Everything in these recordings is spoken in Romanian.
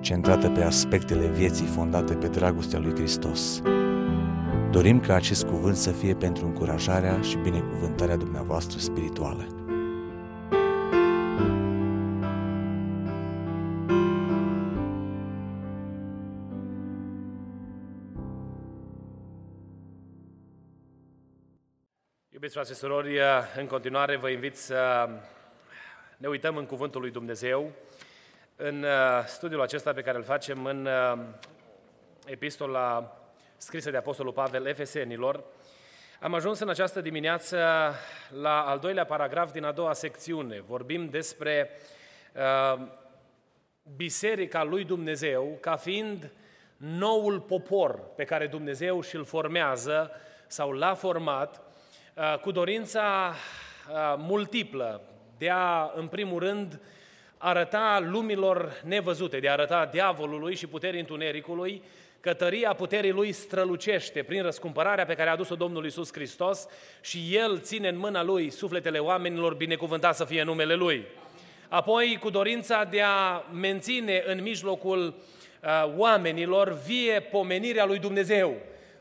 centrată pe aspectele vieții fondate pe dragostea lui Hristos. Dorim ca acest cuvânt să fie pentru încurajarea și binecuvântarea dumneavoastră spirituală. Iubiți frate și surori, în continuare vă invit să ne uităm în Cuvântul lui Dumnezeu, în uh, studiul acesta pe care îl facem în uh, epistola scrisă de Apostolul Pavel Efesenilor. Am ajuns în această dimineață la al doilea paragraf din a doua secțiune. Vorbim despre uh, Biserica lui Dumnezeu ca fiind noul popor pe care Dumnezeu și-l formează sau l-a format Uh, cu dorința uh, multiplă de a, în primul rând, arăta lumilor nevăzute, de a arăta diavolului și puterii întunericului că tăria puterii lui strălucește prin răscumpărarea pe care a adus-o Domnul Isus Hristos și El ține în mâna Lui sufletele oamenilor, binecuvântat să fie numele Lui. Apoi, cu dorința de a menține în mijlocul uh, oamenilor vie pomenirea lui Dumnezeu,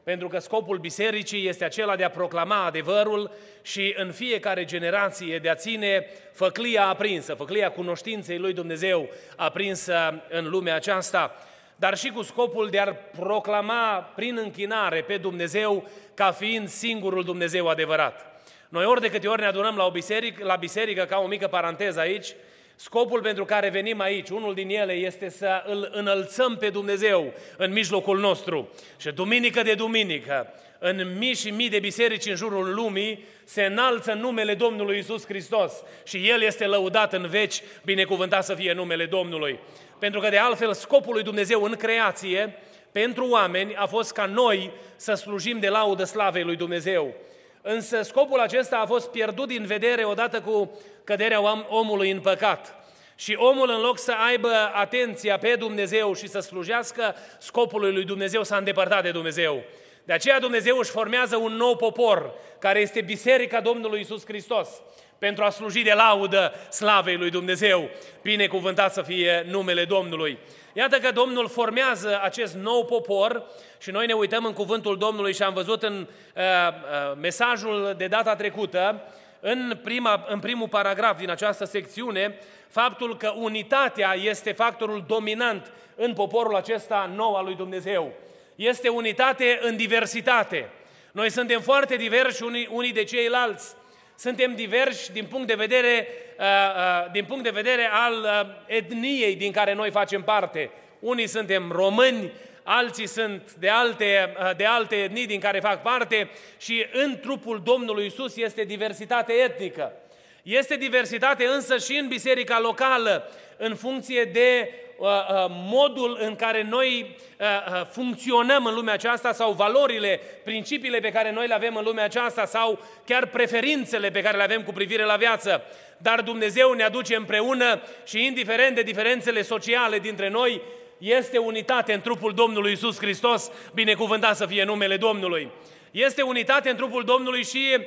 pentru că scopul bisericii este acela de a proclama adevărul și în fiecare generație de a ține făclia aprinsă, făclia cunoștinței lui Dumnezeu aprinsă în lumea aceasta, dar și cu scopul de a proclama prin închinare pe Dumnezeu ca fiind singurul Dumnezeu adevărat. Noi ori de câte ori ne adunăm la, o biserică, la biserică, ca o mică paranteză aici, Scopul pentru care venim aici, unul din ele, este să îl înălțăm pe Dumnezeu în mijlocul nostru. Și duminică de duminică, în mii și mii de biserici în jurul lumii, se înalță numele Domnului Isus Hristos și El este lăudat în veci, binecuvântat să fie numele Domnului. Pentru că de altfel scopul lui Dumnezeu în creație, pentru oameni, a fost ca noi să slujim de laudă slavei lui Dumnezeu. Însă scopul acesta a fost pierdut din vedere odată cu căderea omului în păcat. Și omul, în loc să aibă atenția pe Dumnezeu și să slujească scopului lui Dumnezeu, s-a îndepărtat de Dumnezeu. De aceea Dumnezeu își formează un nou popor, care este Biserica Domnului Isus Hristos, pentru a sluji de laudă slavei lui Dumnezeu. Binecuvântat să fie numele Domnului. Iată că Domnul formează acest nou popor și noi ne uităm în cuvântul Domnului și am văzut în uh, uh, mesajul de data trecută, în, prima, în primul paragraf din această secțiune, faptul că unitatea este factorul dominant în poporul acesta nou al lui Dumnezeu. Este unitate în diversitate. Noi suntem foarte diversi unii, unii de ceilalți. Suntem diversi din punct de vedere, uh, uh, din punct de vedere al uh, etniei din care noi facem parte. Unii suntem români, alții sunt de alte, de alte etnii din care fac parte și în trupul Domnului Isus este diversitate etnică. Este diversitate însă și în biserica locală, în funcție de uh, uh, modul în care noi uh, uh, funcționăm în lumea aceasta sau valorile, principiile pe care noi le avem în lumea aceasta sau chiar preferințele pe care le avem cu privire la viață. Dar Dumnezeu ne aduce împreună și indiferent de diferențele sociale dintre noi, este unitate în trupul Domnului Isus Hristos, binecuvântat să fie numele Domnului. Este unitate în trupul Domnului și uh,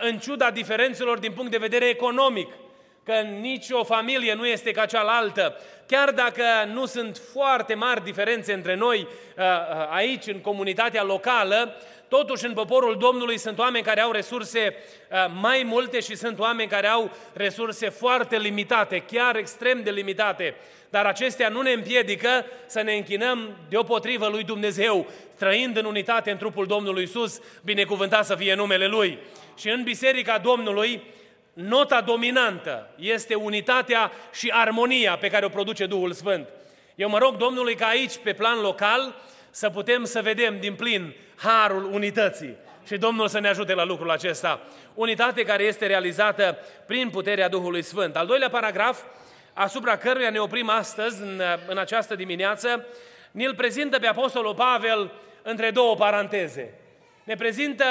în ciuda diferențelor din punct de vedere economic, că nicio familie nu este ca cealaltă. Chiar dacă nu sunt foarte mari diferențe între noi uh, uh, aici, în comunitatea locală, Totuși, în poporul Domnului sunt oameni care au resurse mai multe și sunt oameni care au resurse foarte limitate, chiar extrem de limitate dar acestea nu ne împiedică să ne închinăm deopotrivă lui Dumnezeu, trăind în unitate în trupul Domnului Isus, binecuvântat să fie numele Lui. Și în Biserica Domnului, nota dominantă este unitatea și armonia pe care o produce Duhul Sfânt. Eu mă rog Domnului ca aici, pe plan local, să putem să vedem din plin harul unității. Și Domnul să ne ajute la lucrul acesta. Unitate care este realizată prin puterea Duhului Sfânt. Al doilea paragraf asupra căruia ne oprim astăzi, în, în această dimineață, ne-l prezintă pe Apostolul Pavel între două paranteze. Ne prezintă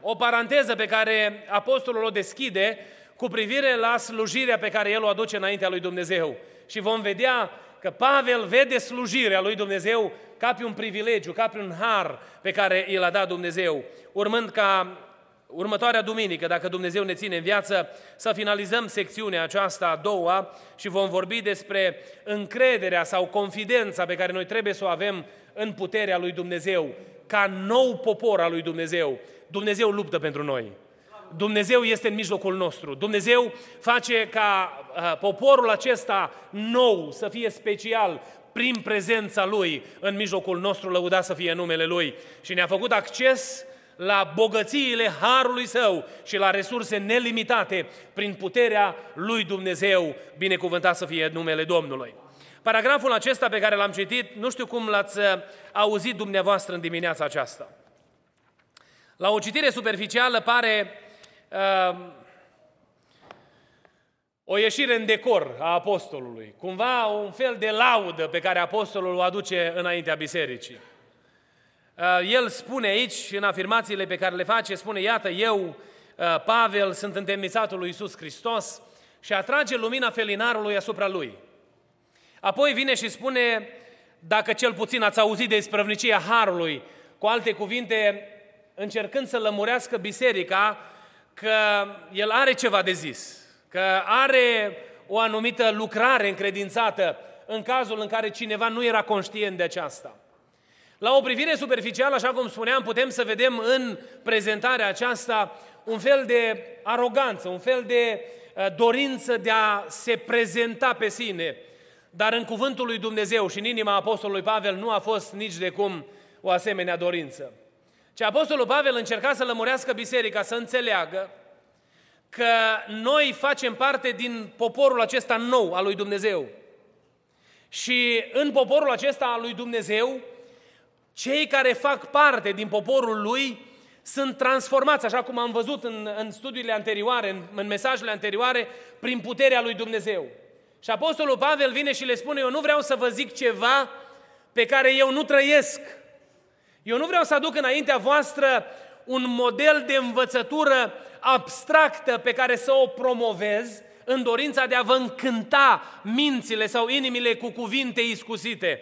o paranteză pe care Apostolul o deschide cu privire la slujirea pe care el o aduce înaintea lui Dumnezeu. Și vom vedea că Pavel vede slujirea lui Dumnezeu ca pe un privilegiu, ca pe un har pe care i l-a dat Dumnezeu, urmând ca următoarea duminică, dacă Dumnezeu ne ține în viață, să finalizăm secțiunea aceasta a doua și vom vorbi despre încrederea sau confidența pe care noi trebuie să o avem în puterea lui Dumnezeu, ca nou popor al lui Dumnezeu. Dumnezeu luptă pentru noi. Dumnezeu este în mijlocul nostru. Dumnezeu face ca uh, poporul acesta nou să fie special prin prezența Lui în mijlocul nostru, lăuda să fie numele Lui. Și ne-a făcut acces la bogățiile Harului Său și la resurse nelimitate prin puterea Lui Dumnezeu, binecuvântat să fie numele Domnului. Paragraful acesta pe care l-am citit, nu știu cum l-ați uh, auzit dumneavoastră în dimineața aceasta. La o citire superficială pare uh, o ieșire în decor a apostolului, cumva un fel de laudă pe care apostolul o aduce înaintea bisericii. Uh, el spune aici, în afirmațiile pe care le face, spune, iată, eu, uh, Pavel, sunt întemnițatul lui Iisus Hristos și atrage lumina felinarului asupra lui. Apoi vine și spune, dacă cel puțin ați auzit de isprăvnicia Harului, cu alte cuvinte, încercând să lămurească biserica că el are ceva de zis, că are o anumită lucrare încredințată în cazul în care cineva nu era conștient de aceasta. La o privire superficială, așa cum spuneam, putem să vedem în prezentarea aceasta un fel de aroganță, un fel de uh, dorință de a se prezenta pe sine. Dar în cuvântul lui Dumnezeu și în inima Apostolului Pavel nu a fost nici de cum o asemenea dorință. Ce Apostolul Pavel încerca să lămurească biserica, să înțeleagă că noi facem parte din poporul acesta nou al lui Dumnezeu. Și în poporul acesta al lui Dumnezeu, cei care fac parte din poporul lui sunt transformați, așa cum am văzut în, în studiile anterioare, în, în mesajele anterioare, prin puterea lui Dumnezeu. Și Apostolul Pavel vine și le spune, eu nu vreau să vă zic ceva pe care eu nu trăiesc. Eu nu vreau să aduc înaintea voastră un model de învățătură abstractă pe care să o promovez în dorința de a vă încânta mințile sau inimile cu cuvinte iscusite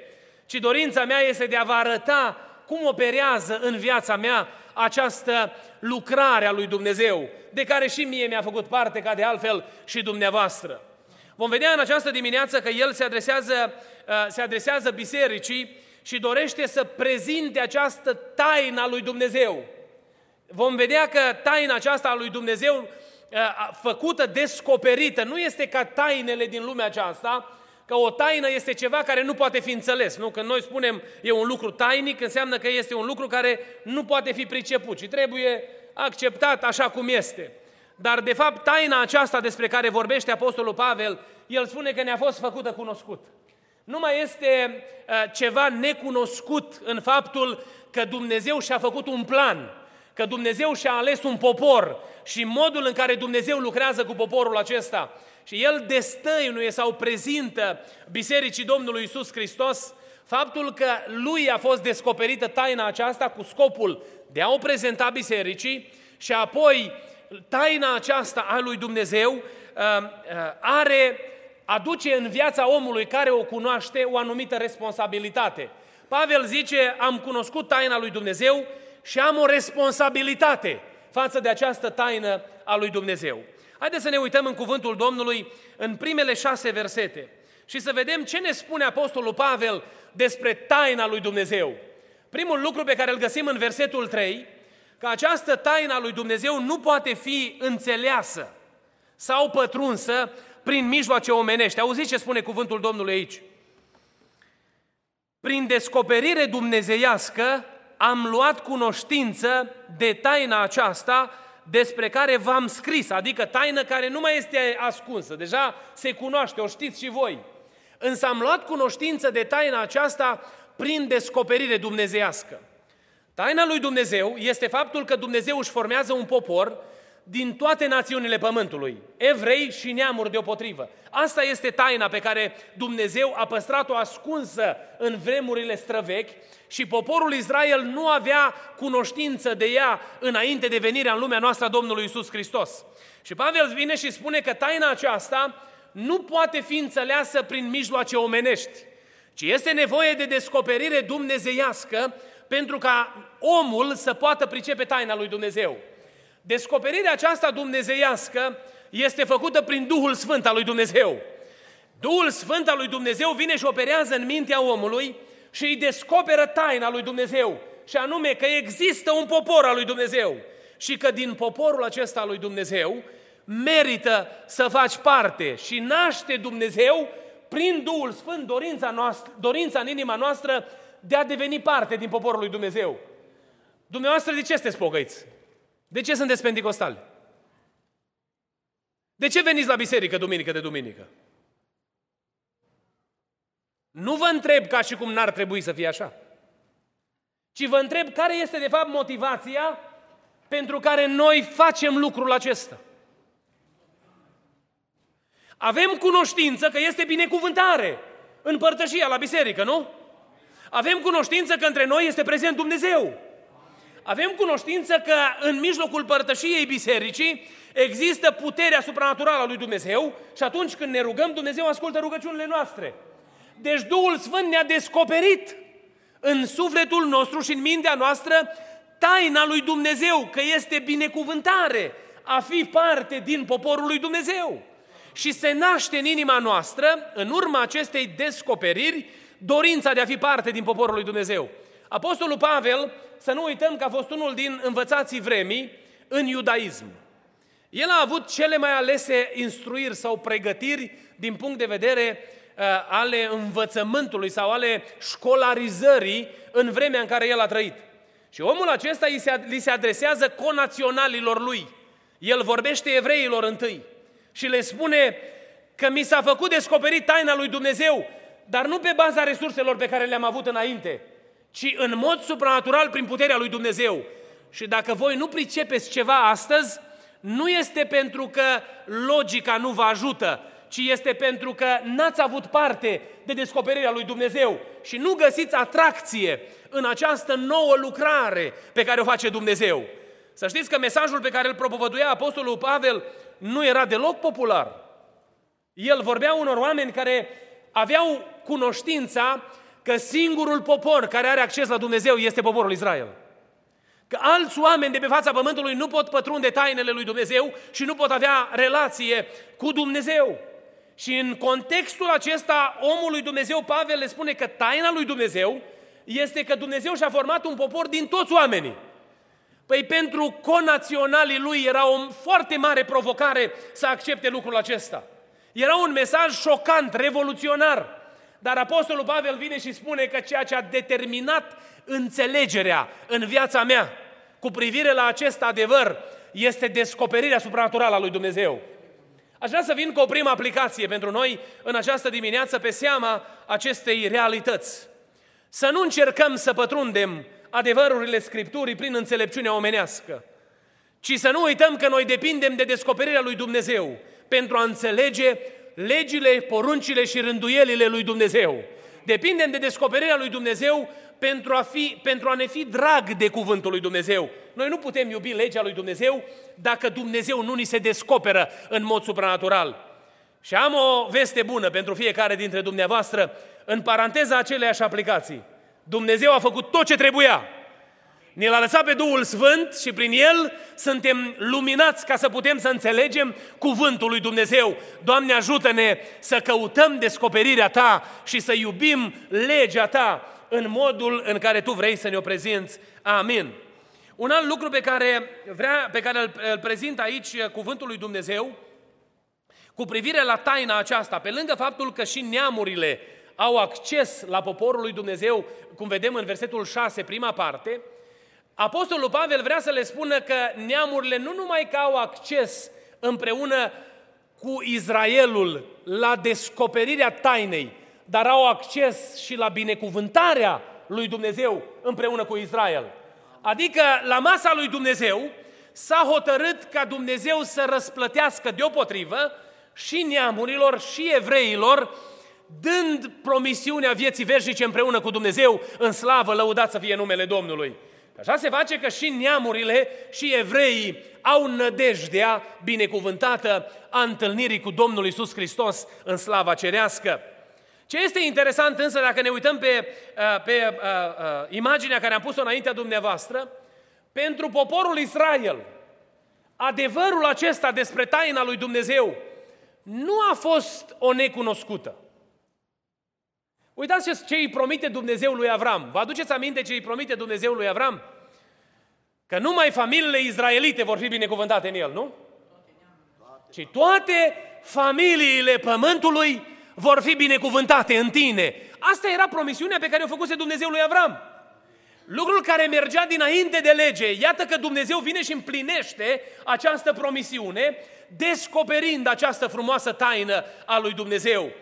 ci dorința mea este de a vă arăta cum operează în viața mea această lucrare a lui Dumnezeu, de care și mie mi-a făcut parte, ca de altfel și dumneavoastră. Vom vedea în această dimineață că el se adresează, uh, se adresează bisericii și dorește să prezinte această taină a lui Dumnezeu. Vom vedea că taina aceasta a lui Dumnezeu uh, făcută, descoperită, nu este ca tainele din lumea aceasta, că o taină este ceva care nu poate fi înțeles. Nu? Când noi spunem e un lucru tainic, înseamnă că este un lucru care nu poate fi priceput, ci trebuie acceptat așa cum este. Dar, de fapt, taina aceasta despre care vorbește Apostolul Pavel, el spune că ne-a fost făcută cunoscut. Nu mai este uh, ceva necunoscut în faptul că Dumnezeu și-a făcut un plan, că Dumnezeu și-a ales un popor și modul în care Dumnezeu lucrează cu poporul acesta și el destăinuie sau prezintă Bisericii Domnului Isus Hristos faptul că lui a fost descoperită taina aceasta cu scopul de a o prezenta bisericii și apoi taina aceasta a lui Dumnezeu uh, uh, are, aduce în viața omului care o cunoaște o anumită responsabilitate. Pavel zice, am cunoscut taina lui Dumnezeu și am o responsabilitate față de această taină a lui Dumnezeu. Haideți să ne uităm în cuvântul Domnului în primele șase versete și să vedem ce ne spune Apostolul Pavel despre taina lui Dumnezeu. Primul lucru pe care îl găsim în versetul 3, că această taina lui Dumnezeu nu poate fi înțeleasă sau pătrunsă prin mijloace omenești. Auziți ce spune cuvântul Domnului aici? Prin descoperire dumnezeiască am luat cunoștință de taina aceasta despre care v-am scris, adică taină care nu mai este ascunsă, deja se cunoaște, o știți și voi. Însă am luat cunoștință de taina aceasta prin descoperire dumnezeiască. Taina lui Dumnezeu este faptul că Dumnezeu își formează un popor, din toate națiunile pământului, evrei și neamuri deopotrivă. Asta este taina pe care Dumnezeu a păstrat-o ascunsă în vremurile străvechi și poporul Israel nu avea cunoștință de ea înainte de venirea în lumea noastră a Domnului Isus Hristos. Și Pavel vine și spune că taina aceasta nu poate fi înțeleasă prin mijloace omenești, ci este nevoie de descoperire dumnezeiască pentru ca omul să poată pricepe taina lui Dumnezeu. Descoperirea aceasta dumnezeiască este făcută prin Duhul Sfânt al lui Dumnezeu. Duhul Sfânt al lui Dumnezeu vine și operează în mintea omului și îi descoperă taina lui Dumnezeu. Și anume că există un popor al lui Dumnezeu și că din poporul acesta al lui Dumnezeu merită să faci parte și naște Dumnezeu prin Duhul Sfânt dorința, noastră, dorința în inima noastră de a deveni parte din poporul lui Dumnezeu. Dumneavoastră de ce sunteți pocăiți? De ce sunteți pentecostali? De ce veniți la biserică duminică de duminică? Nu vă întreb ca și cum n-ar trebui să fie așa, ci vă întreb care este de fapt motivația pentru care noi facem lucrul acesta. Avem cunoștință că este binecuvântare în părtășia la biserică, nu? Avem cunoștință că între noi este prezent Dumnezeu. Avem cunoștință că în mijlocul părtășiei bisericii există puterea supranaturală a lui Dumnezeu și atunci când ne rugăm, Dumnezeu ascultă rugăciunile noastre. Deci Duhul Sfânt ne-a descoperit în sufletul nostru și în mintea noastră taina lui Dumnezeu, că este binecuvântare a fi parte din poporul lui Dumnezeu. Și se naște în inima noastră, în urma acestei descoperiri, dorința de a fi parte din poporul lui Dumnezeu. Apostolul Pavel, să nu uităm că a fost unul din învățații vremii în iudaism. El a avut cele mai alese instruiri sau pregătiri din punct de vedere uh, ale învățământului sau ale școlarizării în vremea în care el a trăit. Și omul acesta li se adresează conaționalilor lui. El vorbește evreilor întâi și le spune că mi s-a făcut descoperit taina lui Dumnezeu, dar nu pe baza resurselor pe care le-am avut înainte, ci în mod supranatural prin puterea lui Dumnezeu. Și dacă voi nu pricepeți ceva astăzi, nu este pentru că logica nu vă ajută, ci este pentru că n-ați avut parte de descoperirea lui Dumnezeu și nu găsiți atracție în această nouă lucrare pe care o face Dumnezeu. Să știți că mesajul pe care îl propovăduia Apostolul Pavel nu era deloc popular. El vorbea unor oameni care aveau cunoștința că singurul popor care are acces la Dumnezeu este poporul Israel. Că alți oameni de pe fața pământului nu pot pătrunde tainele lui Dumnezeu și nu pot avea relație cu Dumnezeu. Și în contextul acesta, omul lui Dumnezeu, Pavel, le spune că taina lui Dumnezeu este că Dumnezeu și-a format un popor din toți oamenii. Păi pentru conaționalii lui era o foarte mare provocare să accepte lucrul acesta. Era un mesaj șocant, revoluționar. Dar Apostolul Pavel vine și spune că ceea ce a determinat înțelegerea în viața mea cu privire la acest adevăr este descoperirea supranaturală a lui Dumnezeu. Aș vrea să vin cu o primă aplicație pentru noi în această dimineață pe seama acestei realități. Să nu încercăm să pătrundem adevărurile Scripturii prin înțelepciunea omenească, ci să nu uităm că noi depindem de descoperirea lui Dumnezeu pentru a înțelege legile, poruncile și rânduielile lui Dumnezeu. Depindem de descoperirea lui Dumnezeu pentru a, fi, pentru a ne fi drag de cuvântul lui Dumnezeu. Noi nu putem iubi legea lui Dumnezeu dacă Dumnezeu nu ni se descoperă în mod supranatural. Și am o veste bună pentru fiecare dintre dumneavoastră, în paranteza aceleiași aplicații. Dumnezeu a făcut tot ce trebuia. Ne l-a lăsat pe Duhul Sfânt și prin El suntem luminați ca să putem să înțelegem cuvântul lui Dumnezeu. Doamne, ajută-ne să căutăm descoperirea Ta și să iubim legea Ta în modul în care Tu vrei să ne o prezinți. Amin. Un alt lucru pe care, vrea, pe care îl, îl prezint aici cuvântul lui Dumnezeu, cu privire la taina aceasta, pe lângă faptul că și neamurile au acces la poporul lui Dumnezeu, cum vedem în versetul 6, prima parte, Apostolul Pavel vrea să le spună că neamurile nu numai că au acces împreună cu Israelul la descoperirea tainei, dar au acces și la binecuvântarea lui Dumnezeu împreună cu Israel. Adică la masa lui Dumnezeu s-a hotărât ca Dumnezeu să răsplătească deopotrivă și neamurilor și evreilor, dând promisiunea vieții veșnice împreună cu Dumnezeu în slavă, lăudat să fie numele Domnului. Așa se face că și neamurile și evreii au nădejdea binecuvântată a întâlnirii cu Domnul Isus Hristos în slava cerească. Ce este interesant însă, dacă ne uităm pe, uh, pe uh, uh, imaginea care am pus-o înaintea dumneavoastră, pentru poporul Israel, adevărul acesta despre taina lui Dumnezeu nu a fost o necunoscută. Uitați ce îi promite Dumnezeu lui Avram. Vă aduceți aminte ce îi promite Dumnezeu lui Avram? Că numai familiile izraelite vor fi binecuvântate în el, nu? Ci toate familiile pământului vor fi binecuvântate în tine. Asta era promisiunea pe care o făcuse Dumnezeu lui Avram. Lucrul care mergea dinainte de lege, iată că Dumnezeu vine și împlinește această promisiune, descoperind această frumoasă taină a lui Dumnezeu.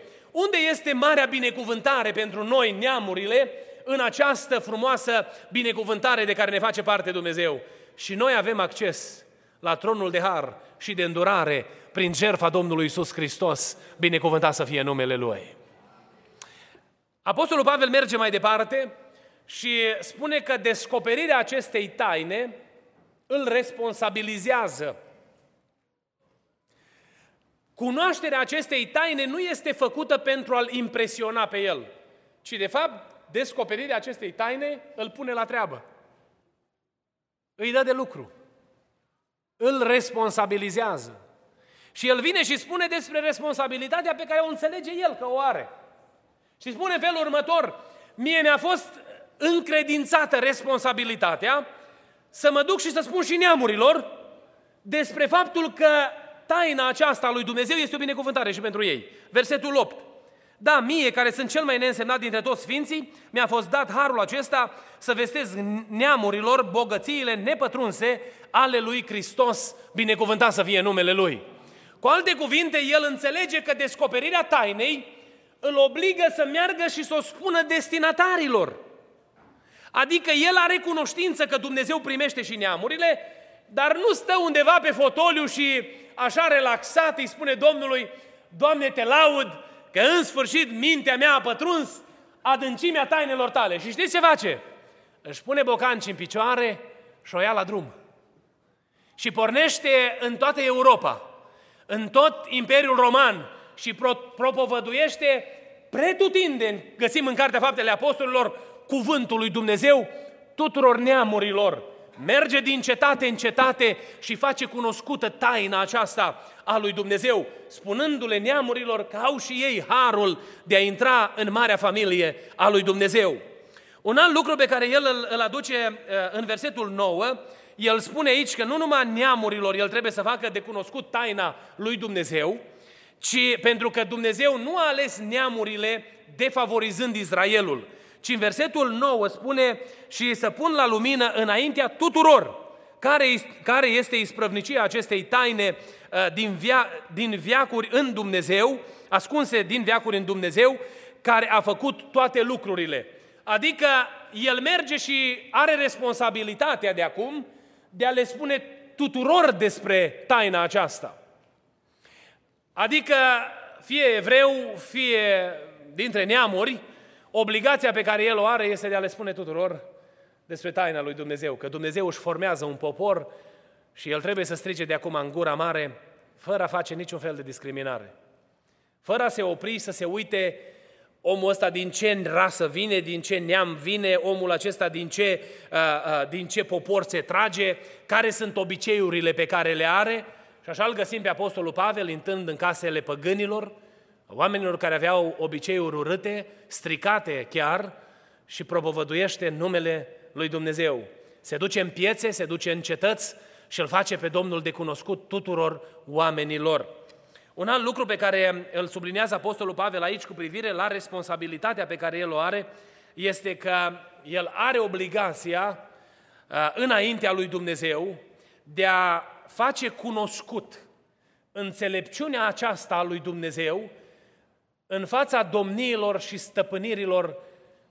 Unde este marea binecuvântare pentru noi, neamurile, în această frumoasă binecuvântare de care ne face parte Dumnezeu? Și noi avem acces la tronul de har și de îndurare prin jertfa Domnului Isus Hristos, binecuvântat să fie numele Lui. Apostolul Pavel merge mai departe și spune că descoperirea acestei taine îl responsabilizează. Cunoașterea acestei taine nu este făcută pentru a-l impresiona pe el, ci de fapt descoperirea acestei taine îl pune la treabă. Îi dă de lucru. Îl responsabilizează. Și el vine și spune despre responsabilitatea pe care o înțelege el că o are. Și spune în felul următor, mie mi-a fost încredințată responsabilitatea să mă duc și să spun și neamurilor despre faptul că taina aceasta a lui Dumnezeu este o binecuvântare și pentru ei. Versetul 8. Da, mie, care sunt cel mai neînsemnat dintre toți sfinții, mi-a fost dat harul acesta să vestez neamurilor bogățiile nepătrunse ale lui Hristos, binecuvântat să fie numele Lui. Cu alte cuvinte, el înțelege că descoperirea tainei îl obligă să meargă și să o spună destinatarilor. Adică el are cunoștință că Dumnezeu primește și neamurile, dar nu stă undeva pe fotoliu și așa relaxat îi spune Domnului, Doamne, te laud că în sfârșit mintea mea a pătruns adâncimea tainelor tale. Și știți ce face? Își pune bocanci în picioare și o ia la drum. Și pornește în toată Europa în tot Imperiul Roman și pro- propovăduiește pretutindeni, găsim în Cartea Faptele Apostolilor, cuvântul lui Dumnezeu tuturor neamurilor. Merge din cetate în cetate și face cunoscută taina aceasta a lui Dumnezeu, spunându-le neamurilor că au și ei harul de a intra în marea familie a lui Dumnezeu. Un alt lucru pe care el îl aduce uh, în versetul 9 el spune aici că nu numai neamurilor el trebuie să facă de cunoscut taina lui Dumnezeu, ci pentru că Dumnezeu nu a ales neamurile defavorizând Israelul, ci în versetul 9 spune și să pun la lumină înaintea tuturor care, care este isprăvnicia acestei taine uh, din, via, din viacuri în Dumnezeu, ascunse din viacuri în Dumnezeu, care a făcut toate lucrurile. Adică el merge și are responsabilitatea de acum de a le spune tuturor despre taina aceasta. Adică fie evreu, fie dintre neamuri, obligația pe care el o are este de a le spune tuturor despre taina lui Dumnezeu, că Dumnezeu își formează un popor și el trebuie să strige de acum în gura mare, fără a face niciun fel de discriminare, fără a se opri să se uite omul ăsta din ce rasă vine, din ce neam vine, omul acesta din ce, uh, uh, din ce popor se trage, care sunt obiceiurile pe care le are. Și așa îl găsim pe Apostolul Pavel intrând în casele păgânilor, oamenilor care aveau obiceiuri urâte, stricate chiar, și propovăduiește numele lui Dumnezeu. Se duce în piețe, se duce în cetăți și îl face pe Domnul de cunoscut tuturor oamenilor. Un alt lucru pe care îl sublinează Apostolul Pavel aici cu privire la responsabilitatea pe care el o are, este că el are obligația uh, înaintea lui Dumnezeu de a face cunoscut înțelepciunea aceasta a lui Dumnezeu în fața domniilor și stăpânirilor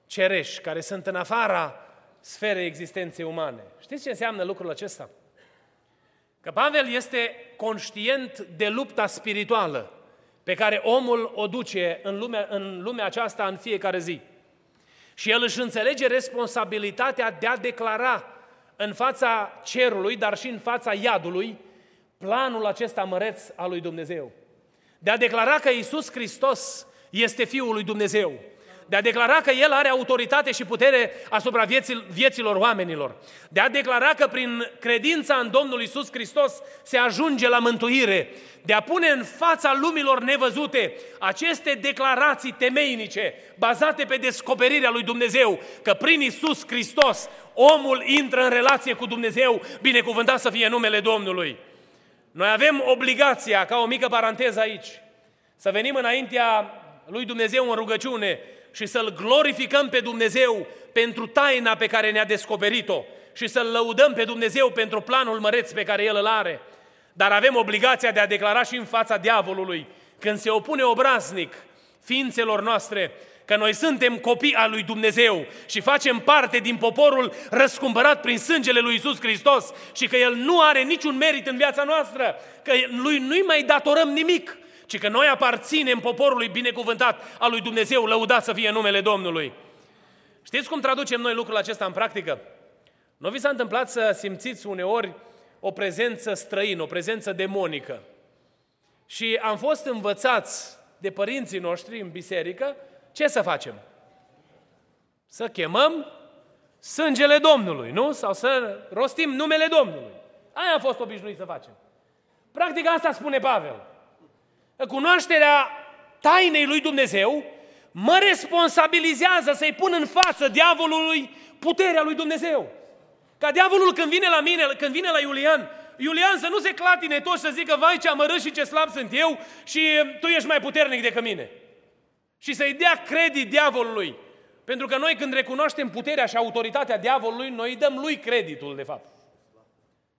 cerești, care sunt în afara sferei existenței umane. Știți ce înseamnă lucrul acesta? Că Pavel este conștient de lupta spirituală pe care omul o duce în lumea, în lumea aceasta în fiecare zi. Și el își înțelege responsabilitatea de a declara în fața cerului, dar și în fața iadului, planul acesta măreț al lui Dumnezeu. De a declara că Isus Hristos este Fiul lui Dumnezeu de a declara că El are autoritate și putere asupra vieții, vieților oamenilor, de a declara că prin credința în Domnul Isus Hristos se ajunge la mântuire, de a pune în fața lumilor nevăzute aceste declarații temeinice, bazate pe descoperirea lui Dumnezeu, că prin Isus Hristos omul intră în relație cu Dumnezeu, binecuvântat să fie numele Domnului. Noi avem obligația, ca o mică paranteză aici, să venim înaintea lui Dumnezeu în rugăciune și să-L glorificăm pe Dumnezeu pentru taina pe care ne-a descoperit-o și să-L lăudăm pe Dumnezeu pentru planul măreț pe care El îl are. Dar avem obligația de a declara și în fața diavolului, când se opune obraznic ființelor noastre, că noi suntem copii al lui Dumnezeu și facem parte din poporul răscumpărat prin sângele lui Isus Hristos și că El nu are niciun merit în viața noastră, că lui nu-i mai datorăm nimic, ci că noi aparținem poporului binecuvântat al lui Dumnezeu, lăudat să fie numele Domnului. Știți cum traducem noi lucrul acesta în practică? Nu vi s-a întâmplat să simțiți uneori o prezență străină, o prezență demonică. Și am fost învățați de părinții noștri în biserică ce să facem? Să chemăm sângele Domnului, nu? Sau să rostim numele Domnului. Aia a fost obișnuit să facem. Practic asta spune Pavel cunoașterea tainei lui Dumnezeu mă responsabilizează să-i pun în față diavolului puterea lui Dumnezeu. Ca diavolul când vine la mine, când vine la Iulian, Iulian să nu se clatine tot și să zică, vai ce amărât și ce slab sunt eu și tu ești mai puternic decât mine. Și să-i dea credit diavolului. Pentru că noi când recunoaștem puterea și autoritatea diavolului, noi îi dăm lui creditul, de fapt.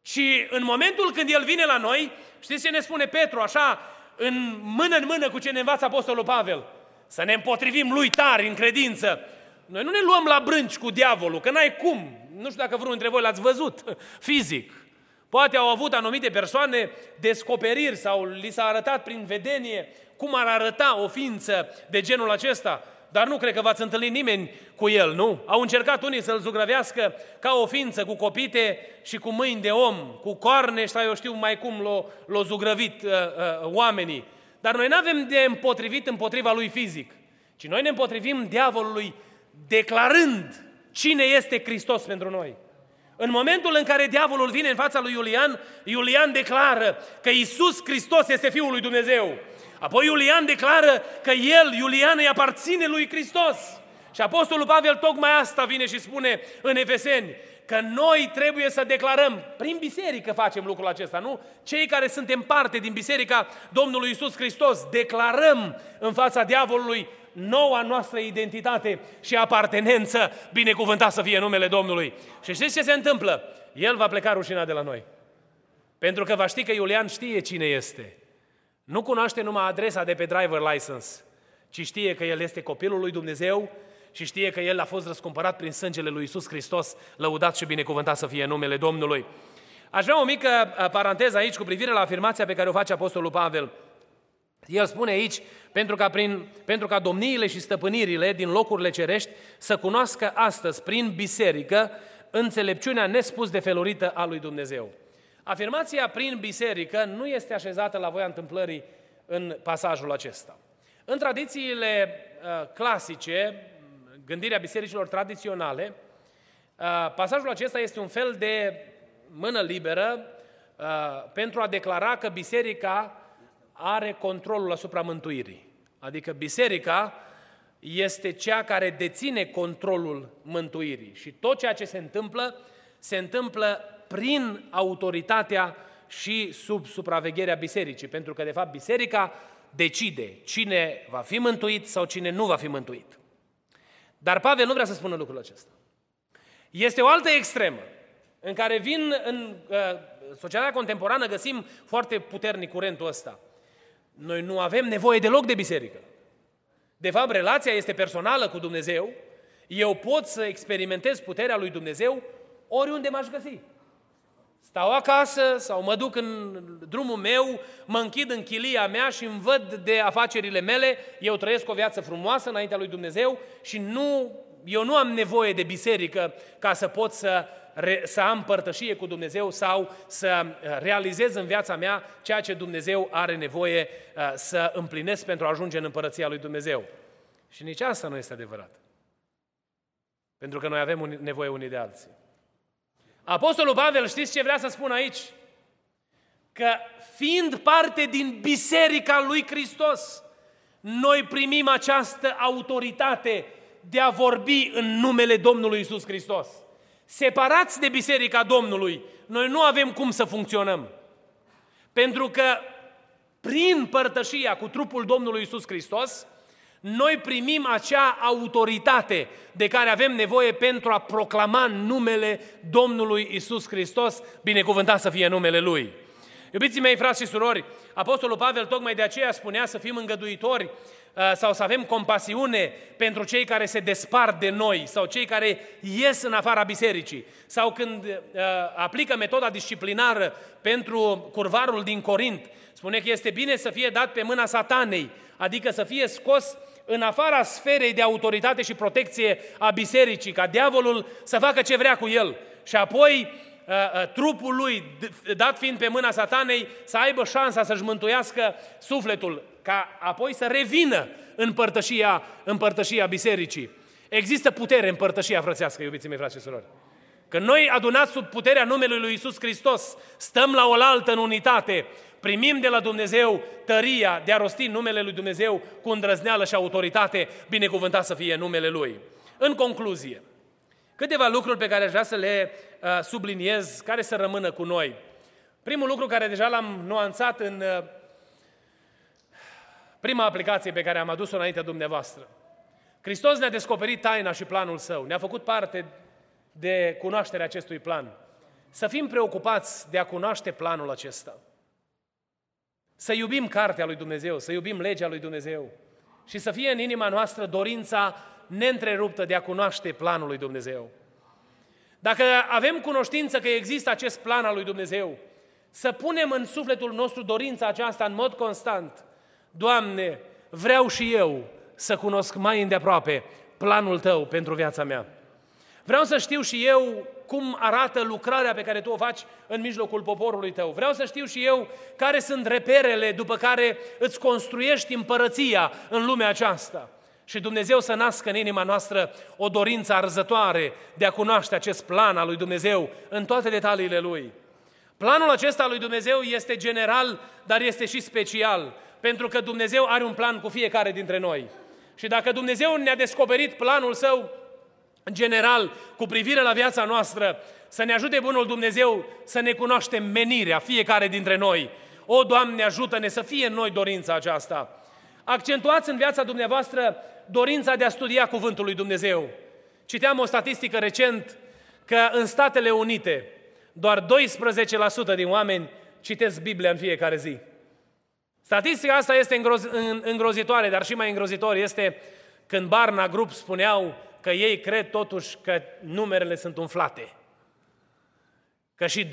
Și în momentul când el vine la noi, știți ce ne spune Petru, așa, în mână în mână cu ce ne învață Apostolul Pavel. Să ne împotrivim lui tari în credință. Noi nu ne luăm la brânci cu diavolul, că n-ai cum. Nu știu dacă vreunul dintre voi l-ați văzut fizic. Poate au avut anumite persoane descoperiri sau li s-a arătat prin vedenie cum ar arăta o ființă de genul acesta. Dar nu cred că v-ați întâlnit nimeni cu el, nu? Au încercat unii să-l zugrăvească ca o ființă cu copite și cu mâini de om, cu coarne sau eu știu mai cum l-au l-o zugrăvit uh, uh, oamenii. Dar noi nu avem de împotrivit împotriva lui fizic, ci noi ne împotrivim diavolului declarând cine este Hristos pentru noi. În momentul în care diavolul vine în fața lui Iulian, Iulian declară că Isus Hristos este Fiul lui Dumnezeu. Apoi Iulian declară că el, Iulian, îi aparține lui Hristos. Și Apostolul Pavel tocmai asta vine și spune în Efeseni, că noi trebuie să declarăm, prin biserică facem lucrul acesta, nu? Cei care suntem parte din biserica Domnului Isus Hristos, declarăm în fața diavolului noua noastră identitate și apartenență, binecuvântat să fie numele Domnului. Și știți ce se întâmplă? El va pleca rușinat de la noi. Pentru că va ști că Iulian știe cine este. Nu cunoaște numai adresa de pe driver license, ci știe că el este copilul lui Dumnezeu și știe că el a fost răscumpărat prin sângele lui Isus Hristos, lăudat și binecuvântat să fie numele Domnului. Aș vrea o mică paranteză aici cu privire la afirmația pe care o face Apostolul Pavel. El spune aici, pentru ca, prin, pentru ca domniile și stăpânirile din locurile cerești să cunoască astăzi, prin biserică, înțelepciunea nespus de felurită a lui Dumnezeu. Afirmația prin biserică nu este așezată la voia întâmplării în pasajul acesta. În tradițiile uh, clasice, gândirea bisericilor tradiționale, uh, pasajul acesta este un fel de mână liberă uh, pentru a declara că biserica are controlul asupra mântuirii. Adică biserica este cea care deține controlul mântuirii și tot ceea ce se întâmplă, se întâmplă prin autoritatea și sub supravegherea bisericii, pentru că, de fapt, biserica decide cine va fi mântuit sau cine nu va fi mântuit. Dar Pavel nu vrea să spună lucrul acesta. Este o altă extremă, în care vin în uh, societatea contemporană, găsim foarte puternic curentul ăsta. Noi nu avem nevoie deloc de biserică. De fapt, relația este personală cu Dumnezeu. Eu pot să experimentez puterea lui Dumnezeu oriunde m-aș găsi. Stau acasă sau mă duc în drumul meu, mă închid în chilia mea și îmi văd de afacerile mele, eu trăiesc o viață frumoasă înaintea lui Dumnezeu și nu, eu nu am nevoie de biserică ca să pot să, să am părtășie cu Dumnezeu sau să uh, realizez în viața mea ceea ce Dumnezeu are nevoie uh, să împlinesc pentru a ajunge în împărăția lui Dumnezeu. Și nici asta nu este adevărat. Pentru că noi avem nevoie unii de alții. Apostolul Pavel, știți ce vrea să spun aici? Că fiind parte din biserica lui Hristos, noi primim această autoritate de a vorbi în numele Domnului Isus Hristos. Separați de biserica Domnului, noi nu avem cum să funcționăm. Pentru că prin părtășia cu trupul Domnului Isus Hristos, noi primim acea autoritate de care avem nevoie pentru a proclama numele Domnului Isus Hristos, binecuvântat să fie numele Lui. Iubiții mei, frați și surori, Apostolul Pavel tocmai de aceea spunea să fim îngăduitori uh, sau să avem compasiune pentru cei care se despart de noi sau cei care ies în afara bisericii sau când uh, aplică metoda disciplinară pentru curvarul din Corint, spune că este bine să fie dat pe mâna satanei, adică să fie scos în afara sferei de autoritate și protecție a bisericii, ca diavolul să facă ce vrea cu el. Și apoi uh, uh, trupul lui, dat fiind pe mâna satanei, să aibă șansa să-și mântuiască sufletul, ca apoi să revină în părtășia, în părtășia bisericii. Există putere în părtășia frățească, iubiții mei, frați și surori. Când noi, adunați sub puterea numelui lui Isus Hristos, stăm la oaltă în unitate, primim de la Dumnezeu tăria de a rosti numele lui Dumnezeu cu îndrăzneală și autoritate, binecuvântat să fie numele Lui. În concluzie, câteva lucruri pe care aș vrea să le uh, subliniez, care să rămână cu noi. Primul lucru care deja l-am nuanțat în uh, prima aplicație pe care am adus-o înaintea dumneavoastră. Hristos ne-a descoperit taina și planul Său, ne-a făcut parte de cunoașterea acestui plan. Să fim preocupați de a cunoaște planul acesta. Să iubim cartea lui Dumnezeu, să iubim legea lui Dumnezeu și să fie în inima noastră dorința neîntreruptă de a cunoaște planul lui Dumnezeu. Dacă avem cunoștință că există acest plan al lui Dumnezeu, să punem în sufletul nostru dorința aceasta în mod constant. Doamne, vreau și eu să cunosc mai îndeaproape planul Tău pentru viața mea. Vreau să știu și eu cum arată lucrarea pe care tu o faci în mijlocul poporului tău. Vreau să știu și eu care sunt reperele după care îți construiești împărăția în lumea aceasta. Și Dumnezeu să nască în inima noastră o dorință arzătoare de a cunoaște acest plan al lui Dumnezeu în toate detaliile lui. Planul acesta al lui Dumnezeu este general, dar este și special, pentru că Dumnezeu are un plan cu fiecare dintre noi. Și dacă Dumnezeu ne-a descoperit planul său, în general, cu privire la viața noastră, să ne ajute Bunul Dumnezeu să ne cunoaștem menirea fiecare dintre noi. O, Doamne, ajută-ne să fie în noi dorința aceasta. Accentuați în viața dumneavoastră dorința de a studia Cuvântul lui Dumnezeu. Citeam o statistică recent că în Statele Unite doar 12% din oameni citesc Biblia în fiecare zi. Statistica asta este îngrozitoare, dar și mai îngrozitor este când Barna Group spuneau că ei cred totuși că numerele sunt umflate. Că și 12%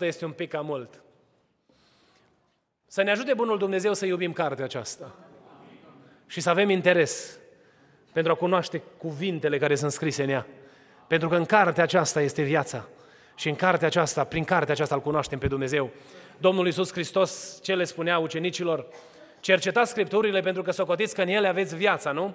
este un pic cam mult. Să ne ajute Bunul Dumnezeu să iubim cartea aceasta. Și să avem interes pentru a cunoaște cuvintele care sunt scrise în ea. Pentru că în cartea aceasta este viața. Și în cartea aceasta, prin cartea aceasta îl cunoaștem pe Dumnezeu. Domnul Iisus Hristos ce le spunea ucenicilor? Cercetați Scripturile pentru că socotiți că în ele aveți viața, nu?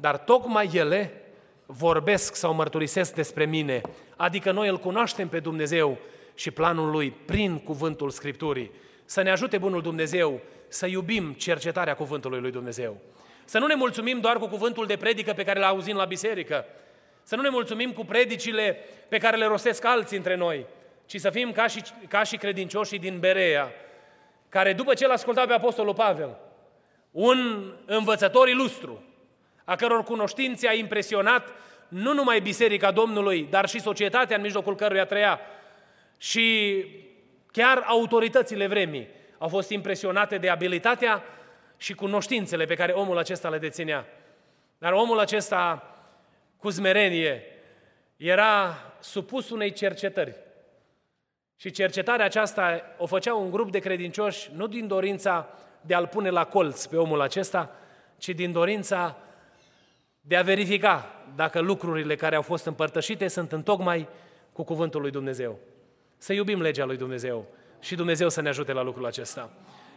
Dar tocmai ele vorbesc sau mărturisesc despre mine, adică noi îl cunoaștem pe Dumnezeu și planul lui prin cuvântul Scripturii. Să ne ajute Bunul Dumnezeu să iubim cercetarea cuvântului lui Dumnezeu. Să nu ne mulțumim doar cu cuvântul de predică pe care l auzim la biserică, să nu ne mulțumim cu predicile pe care le rostesc alții între noi, ci să fim ca și, ca și credincioșii din Berea, care după ce l-a ascultat pe Apostolul Pavel, un învățător ilustru, a căror cunoștințe a impresionat nu numai Biserica Domnului, dar și societatea în mijlocul căruia trăia. Și chiar autoritățile vremii au fost impresionate de abilitatea și cunoștințele pe care omul acesta le deținea. Dar omul acesta, cu zmerenie, era supus unei cercetări. Și cercetarea aceasta o făcea un grup de credincioși nu din dorința de a-l pune la colț pe omul acesta, ci din dorința de a verifica dacă lucrurile care au fost împărtășite sunt întocmai cu cuvântul lui Dumnezeu. Să iubim legea lui Dumnezeu și Dumnezeu să ne ajute la lucrul acesta.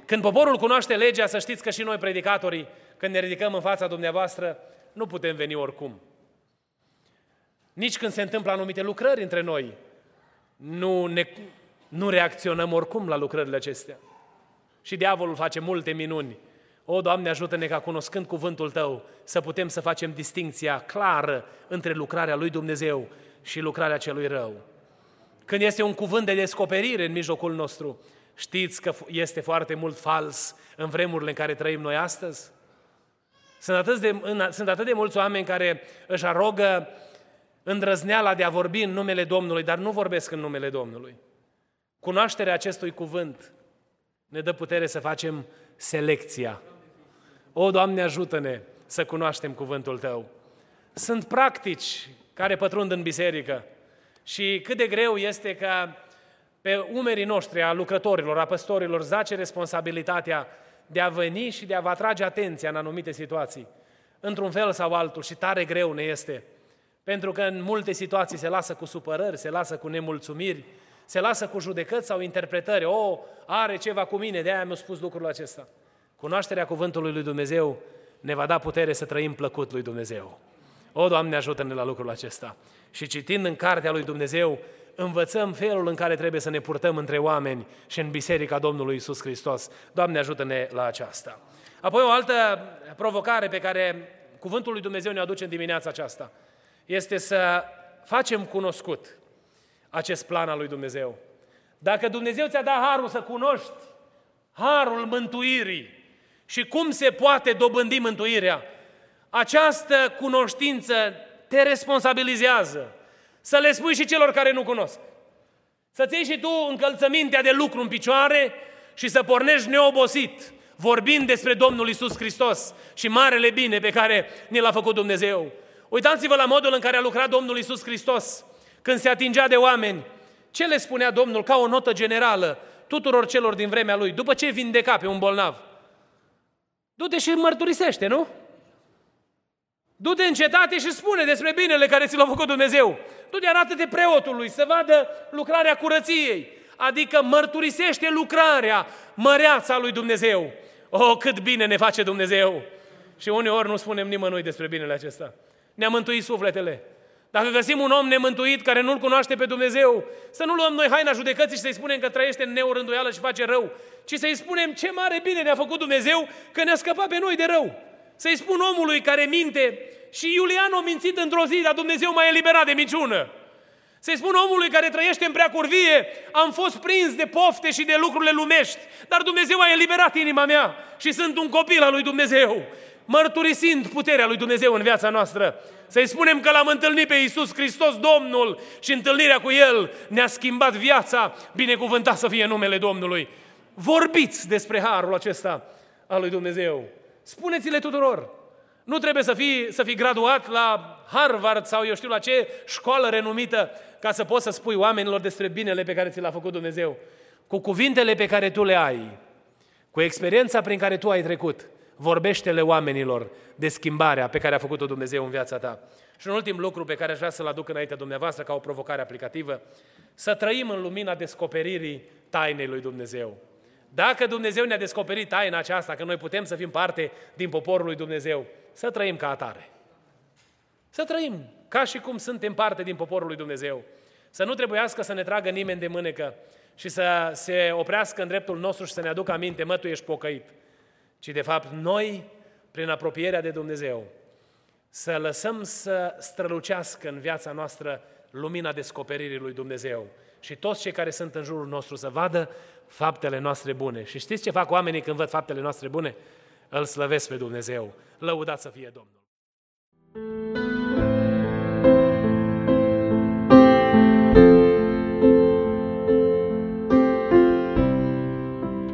Când poporul cunoaște legea, să știți că și noi, predicatorii, când ne ridicăm în fața dumneavoastră, nu putem veni oricum. Nici când se întâmplă anumite lucrări între noi, nu, ne, nu reacționăm oricum la lucrările acestea. Și diavolul face multe minuni. O, Doamne, ajută-ne ca cunoscând cuvântul Tău să putem să facem distinția clară între lucrarea lui Dumnezeu și lucrarea celui rău. Când este un cuvânt de descoperire în mijlocul nostru, știți că este foarte mult fals în vremurile în care trăim noi astăzi? Sunt atât de, în, sunt atât de mulți oameni care își arogă îndrăzneala de a vorbi în numele Domnului, dar nu vorbesc în numele Domnului. Cunoașterea acestui cuvânt ne dă putere să facem selecția. O, Doamne, ajută-ne să cunoaștem cuvântul Tău. Sunt practici care pătrund în biserică și cât de greu este ca pe umerii noștri, a lucrătorilor, a păstorilor, zace responsabilitatea de a veni și de a vă atrage atenția în anumite situații, într-un fel sau altul, și tare greu ne este. Pentru că în multe situații se lasă cu supărări, se lasă cu nemulțumiri, se lasă cu judecăți sau interpretări. O, are ceva cu mine, de-aia mi-a spus lucrul acesta. Cunoașterea cuvântului lui Dumnezeu ne va da putere să trăim plăcut lui Dumnezeu. O, Doamne, ajută-ne la lucrul acesta. Și citind în cartea lui Dumnezeu, învățăm felul în care trebuie să ne purtăm între oameni și în Biserica Domnului Isus Hristos. Doamne, ajută-ne la aceasta. Apoi o altă provocare pe care Cuvântul lui Dumnezeu ne aduce în dimineața aceasta este să facem cunoscut acest plan al lui Dumnezeu. Dacă Dumnezeu ți-a dat harul să cunoști harul mântuirii și cum se poate dobândi mântuirea, această cunoștință te responsabilizează să le spui și celor care nu cunosc. Să-ți iei și tu încălțămintea de lucru în picioare și să pornești neobosit, vorbind despre Domnul Isus Hristos și marele bine pe care ne l-a făcut Dumnezeu. Uitați-vă la modul în care a lucrat Domnul Isus Hristos când se atingea de oameni. Ce le spunea Domnul ca o notă generală tuturor celor din vremea lui, după ce vindeca pe un bolnav? Du-te și mărturisește, nu? Du-te în cetate și spune despre binele care ți l-a făcut Dumnezeu. Du-te arată-te preotului să vadă lucrarea curăției. Adică mărturisește lucrarea măreața lui Dumnezeu. Oh, cât bine ne face Dumnezeu! Și uneori nu spunem nimănui despre binele acesta. Ne-a mântuit sufletele. Dacă găsim un om nemântuit care nu-L cunoaște pe Dumnezeu, să nu luăm noi haina judecății și să-i spunem că trăiește în neurânduială și face rău, ci să-i spunem ce mare bine ne-a făcut Dumnezeu că ne-a scăpat pe noi de rău. Să-i spun omului care minte și Iulian a mințit într-o zi, dar Dumnezeu m-a eliberat de minciună. Să-i spun omului care trăiește în preacurvie, am fost prins de pofte și de lucrurile lumești, dar Dumnezeu a eliberat inima mea și sunt un copil al lui Dumnezeu, mărturisind puterea lui Dumnezeu în viața noastră. Să-i spunem că l-am întâlnit pe Iisus Hristos Domnul și întâlnirea cu El ne-a schimbat viața, binecuvântat să fie numele Domnului. Vorbiți despre harul acesta al lui Dumnezeu. Spuneți-le tuturor. Nu trebuie să fii, să fii graduat la Harvard sau eu știu la ce școală renumită ca să poți să spui oamenilor despre binele pe care ți l-a făcut Dumnezeu. Cu cuvintele pe care tu le ai, cu experiența prin care tu ai trecut, vorbește-le oamenilor de schimbarea pe care a făcut-o Dumnezeu în viața ta. Și un ultim lucru pe care aș vrea să-l aduc înaintea dumneavoastră ca o provocare aplicativă, să trăim în lumina descoperirii tainei lui Dumnezeu. Dacă Dumnezeu ne-a descoperit taina aceasta, că noi putem să fim parte din poporul lui Dumnezeu, să trăim ca atare. Să trăim ca și cum suntem parte din poporul lui Dumnezeu. Să nu trebuiască să ne tragă nimeni de mânecă și să se oprească în dreptul nostru și să ne aducă aminte, mă, tu ești pocăit. Ci de fapt noi, prin apropierea de Dumnezeu, să lăsăm să strălucească în viața noastră lumina descoperirii lui Dumnezeu. Și toți cei care sunt în jurul nostru să vadă faptele noastre bune. Și știți ce fac oamenii când văd faptele noastre bune? Îl slăvesc pe Dumnezeu. Lăudat să fie Domnul.